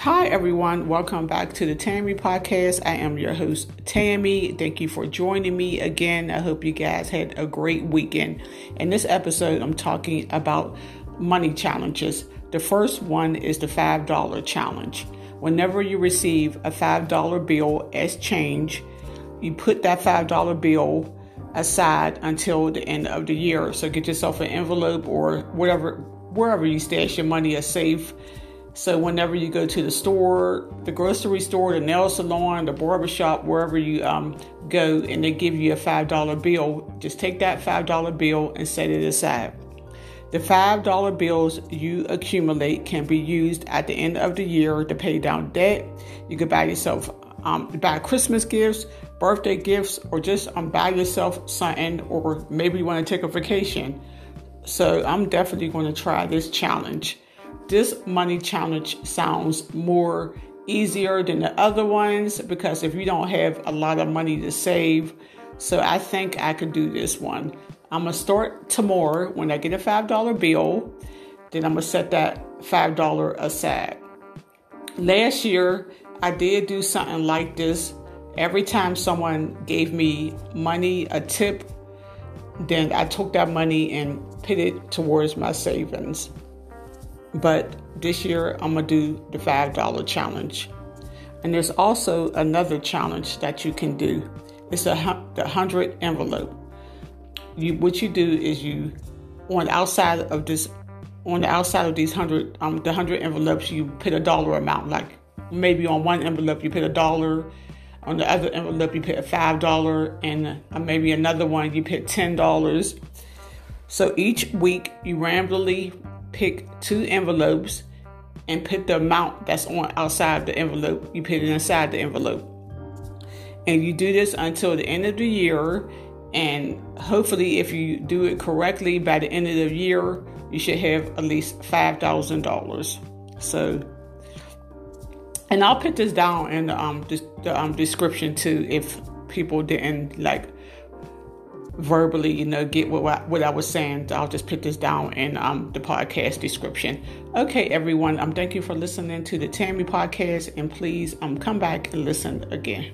Hi, everyone. Welcome back to the Tammy Podcast. I am your host, Tammy. Thank you for joining me again. I hope you guys had a great weekend. In this episode, I'm talking about money challenges. The first one is the $5 challenge. Whenever you receive a $5 bill as change, you put that $5 bill aside until the end of the year. So get yourself an envelope or whatever, wherever you stash your money, a safe so whenever you go to the store, the grocery store, the nail salon, the barber shop, wherever you um, go, and they give you a five dollar bill, just take that five dollar bill and set it aside. The five dollar bills you accumulate can be used at the end of the year to pay down debt. You could buy yourself um, buy Christmas gifts, birthday gifts, or just um, buy yourself something, or maybe you want to take a vacation. So I'm definitely going to try this challenge this money challenge sounds more easier than the other ones because if you don't have a lot of money to save, so I think I could do this one. I'm gonna start tomorrow when I get a five dollar bill. Then I'm gonna set that five dollar aside. Last year I did do something like this. Every time someone gave me money, a tip, then I took that money and put it towards my savings. But this year I'm gonna do the $5 challenge. And there's also another challenge that you can do. It's a, the 100 envelope. You, what you do is you, on the outside of this, on the outside of these 100, um, the 100 envelopes, you put a dollar amount. Like maybe on one envelope you put a dollar, on the other envelope you put a $5, and uh, maybe another one you put $10. So each week you randomly pick two envelopes and put the amount that's on outside the envelope. You put it inside the envelope. And you do this until the end of the year. And hopefully, if you do it correctly by the end of the year, you should have at least $5,000. So, and I'll put this down in the, um, the, the um, description too if people didn't like verbally, you know, get what, what I was saying. I'll just put this down in um, the podcast description. Okay, everyone, um, thank you for listening to the Tammy podcast, and please um, come back and listen again.